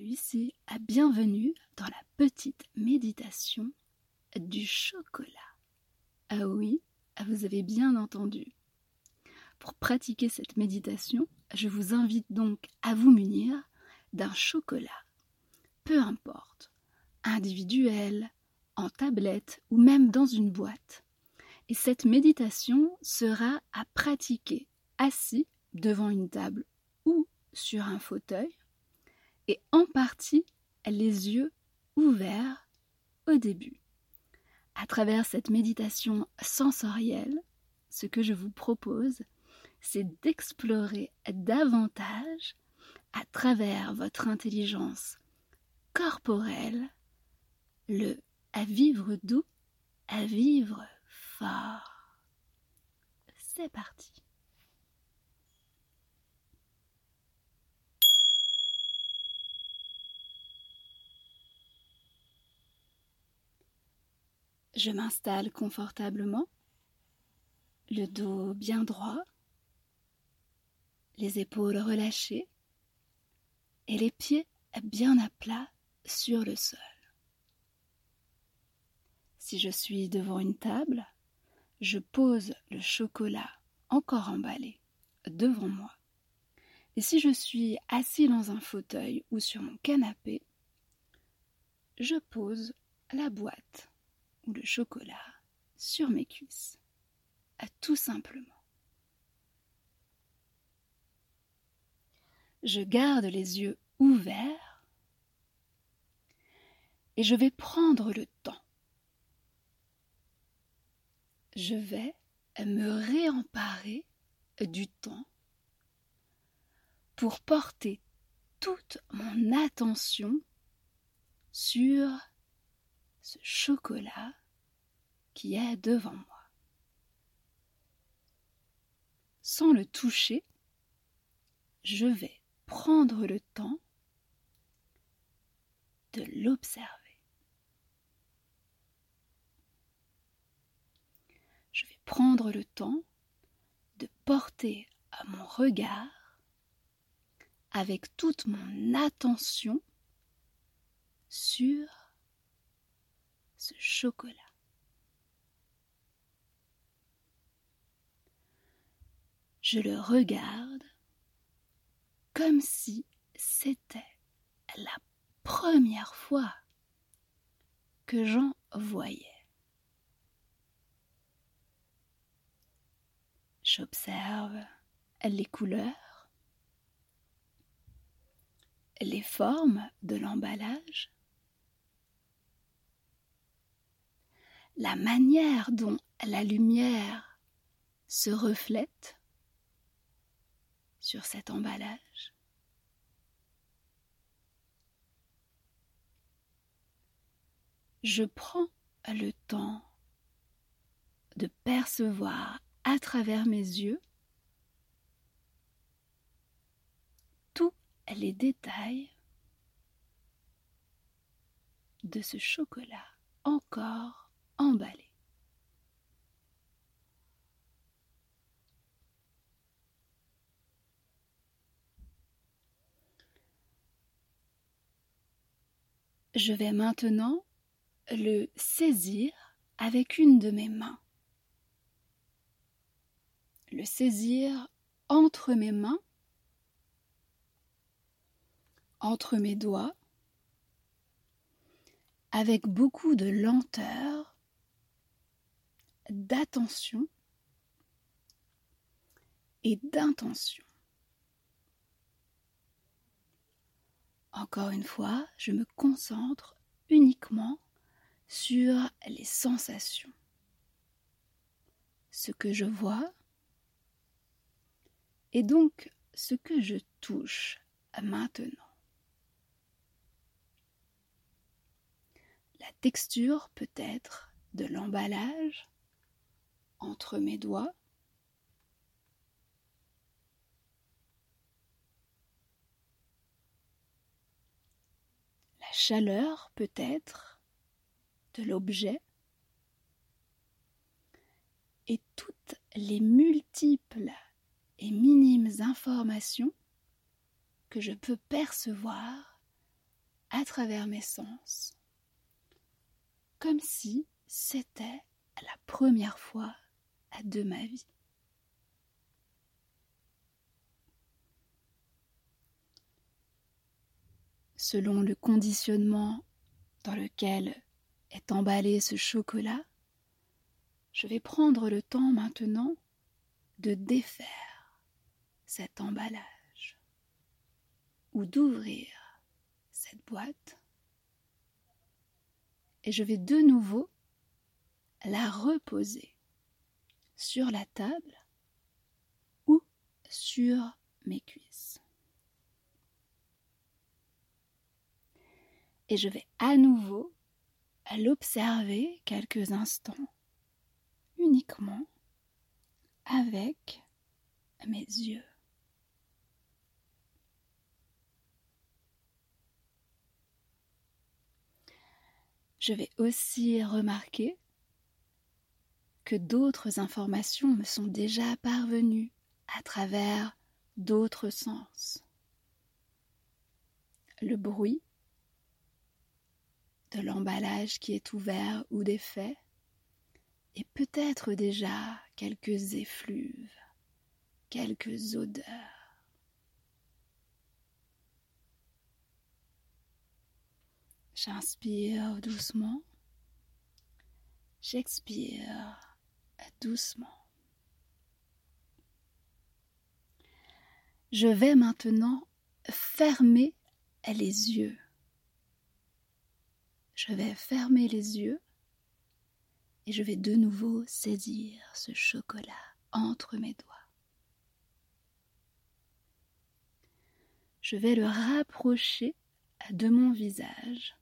Lucie, à bienvenue dans la petite méditation du chocolat. Ah oui, vous avez bien entendu. Pour pratiquer cette méditation, je vous invite donc à vous munir d'un chocolat, peu importe, individuel, en tablette ou même dans une boîte. Et cette méditation sera à pratiquer assis devant une table ou sur un fauteuil et en partie les yeux ouverts au début. À travers cette méditation sensorielle, ce que je vous propose, c'est d'explorer davantage à travers votre intelligence corporelle le à vivre doux, à vivre fort. C'est parti. Je m'installe confortablement, le dos bien droit, les épaules relâchées et les pieds bien à plat sur le sol. Si je suis devant une table, je pose le chocolat encore emballé devant moi. Et si je suis assis dans un fauteuil ou sur mon canapé, je pose la boîte ou le chocolat sur mes cuisses, tout simplement. Je garde les yeux ouverts et je vais prendre le temps. Je vais me réemparer du temps pour porter toute mon attention sur ce chocolat qui est devant moi. Sans le toucher, je vais prendre le temps de l'observer. Je vais prendre le temps de porter à mon regard avec toute mon attention sur chocolat. Je le regarde comme si c'était la première fois que j'en voyais. J'observe les couleurs, les formes de l'emballage, la manière dont la lumière se reflète sur cet emballage. Je prends le temps de percevoir à travers mes yeux tous les détails de ce chocolat encore Je vais maintenant le saisir avec une de mes mains. Le saisir entre mes mains, entre mes doigts, avec beaucoup de lenteur d'attention et d'intention. Encore une fois, je me concentre uniquement sur les sensations. Ce que je vois et donc ce que je touche maintenant. La texture peut être de l'emballage, entre mes doigts. La chaleur peut-être de l'objet et toutes les multiples et minimes informations que je peux percevoir à travers mes sens, comme si c'était la première fois de ma vie. Selon le conditionnement dans lequel est emballé ce chocolat, je vais prendre le temps maintenant de défaire cet emballage ou d'ouvrir cette boîte et je vais de nouveau la reposer sur la table ou sur mes cuisses. Et je vais à nouveau l'observer quelques instants uniquement avec mes yeux. Je vais aussi remarquer d'autres informations me sont déjà parvenues à travers d'autres sens. Le bruit de l'emballage qui est ouvert ou défait, et peut-être déjà quelques effluves, quelques odeurs. J'inspire doucement, j'expire doucement. Je vais maintenant fermer les yeux. Je vais fermer les yeux et je vais de nouveau saisir ce chocolat entre mes doigts. Je vais le rapprocher de mon visage,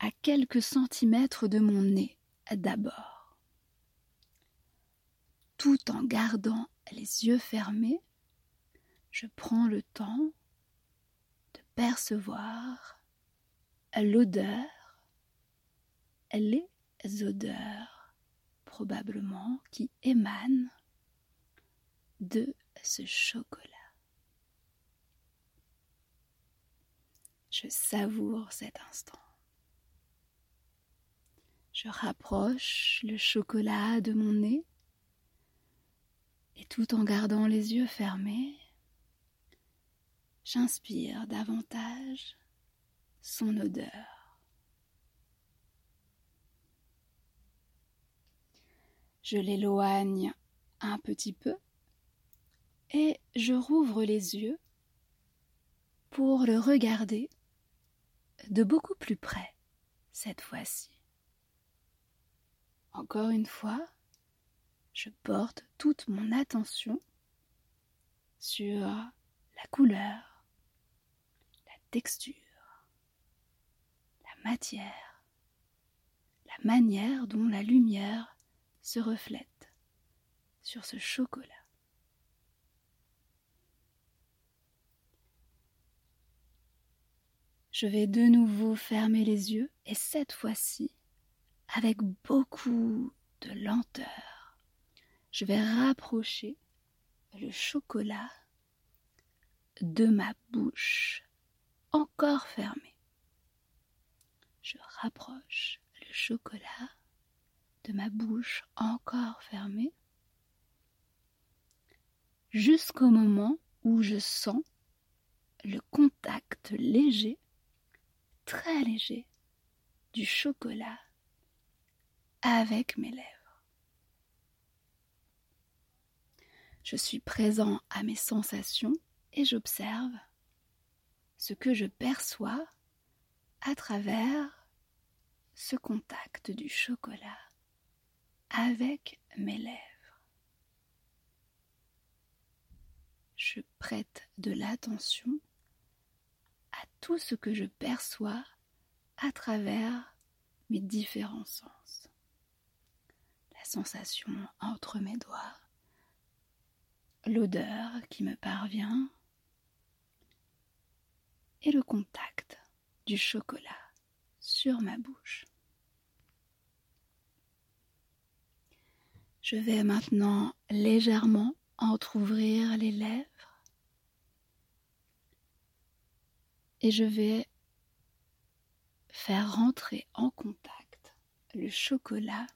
à quelques centimètres de mon nez d'abord. Tout en gardant les yeux fermés, je prends le temps de percevoir l'odeur, les odeurs probablement qui émanent de ce chocolat. Je savoure cet instant. Je rapproche le chocolat de mon nez et tout en gardant les yeux fermés, j'inspire davantage son odeur. Je l'éloigne un petit peu et je rouvre les yeux pour le regarder de beaucoup plus près cette fois-ci. Encore une fois, je porte toute mon attention sur la couleur, la texture, la matière, la manière dont la lumière se reflète sur ce chocolat. Je vais de nouveau fermer les yeux et cette fois-ci, avec beaucoup de lenteur, je vais rapprocher le chocolat de ma bouche encore fermée. Je rapproche le chocolat de ma bouche encore fermée, jusqu'au moment où je sens le contact léger, très léger, du chocolat avec mes lèvres. Je suis présent à mes sensations et j'observe ce que je perçois à travers ce contact du chocolat avec mes lèvres. Je prête de l'attention à tout ce que je perçois à travers mes différents sens. La sensation entre mes doigts, l'odeur qui me parvient et le contact du chocolat sur ma bouche. Je vais maintenant légèrement entr'ouvrir les lèvres et je vais faire rentrer en contact le chocolat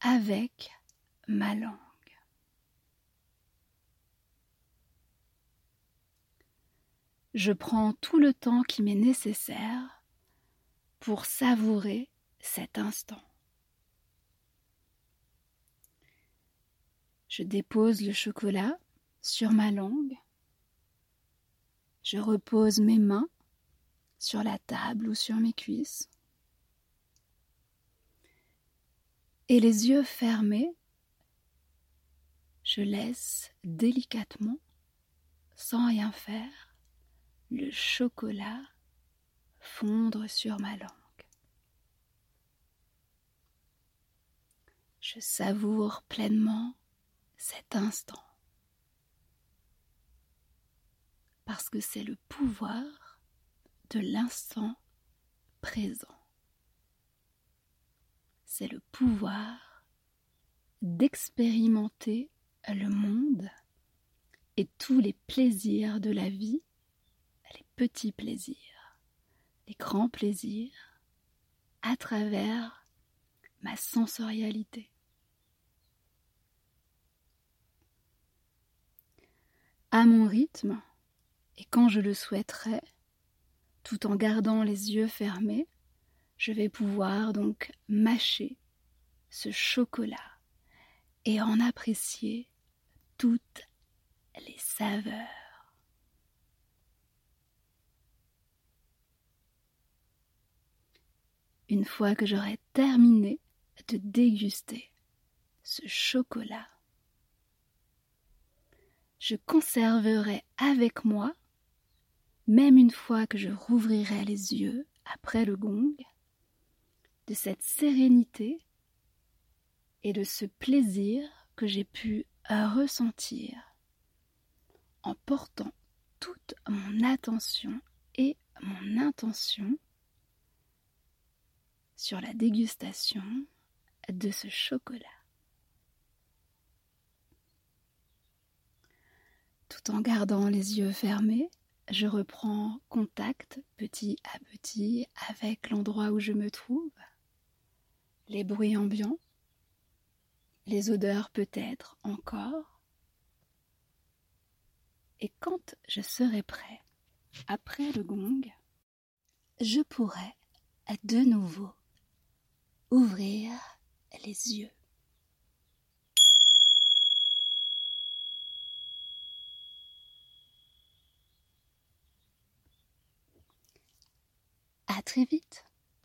avec ma langue. Je prends tout le temps qui m'est nécessaire pour savourer cet instant. Je dépose le chocolat sur ma langue. Je repose mes mains sur la table ou sur mes cuisses. Et les yeux fermés, je laisse délicatement, sans rien faire, le chocolat fondre sur ma langue. Je savoure pleinement cet instant parce que c'est le pouvoir de l'instant présent. C'est le pouvoir d'expérimenter le monde et tous les plaisirs de la vie, petits plaisirs, les grands plaisirs, à travers ma sensorialité. À mon rythme, et quand je le souhaiterai, tout en gardant les yeux fermés, je vais pouvoir donc mâcher ce chocolat et en apprécier toutes les saveurs. Une fois que j'aurai terminé de déguster ce chocolat, je conserverai avec moi même une fois que je rouvrirai les yeux après le gong, de cette sérénité et de ce plaisir que j'ai pu ressentir en portant toute mon attention et mon intention sur la dégustation de ce chocolat. Tout en gardant les yeux fermés, je reprends contact petit à petit avec l'endroit où je me trouve, les bruits ambiants, les odeurs peut-être encore. Et quand je serai prêt, après le gong, je pourrai de nouveau ouvrir les yeux. À très vite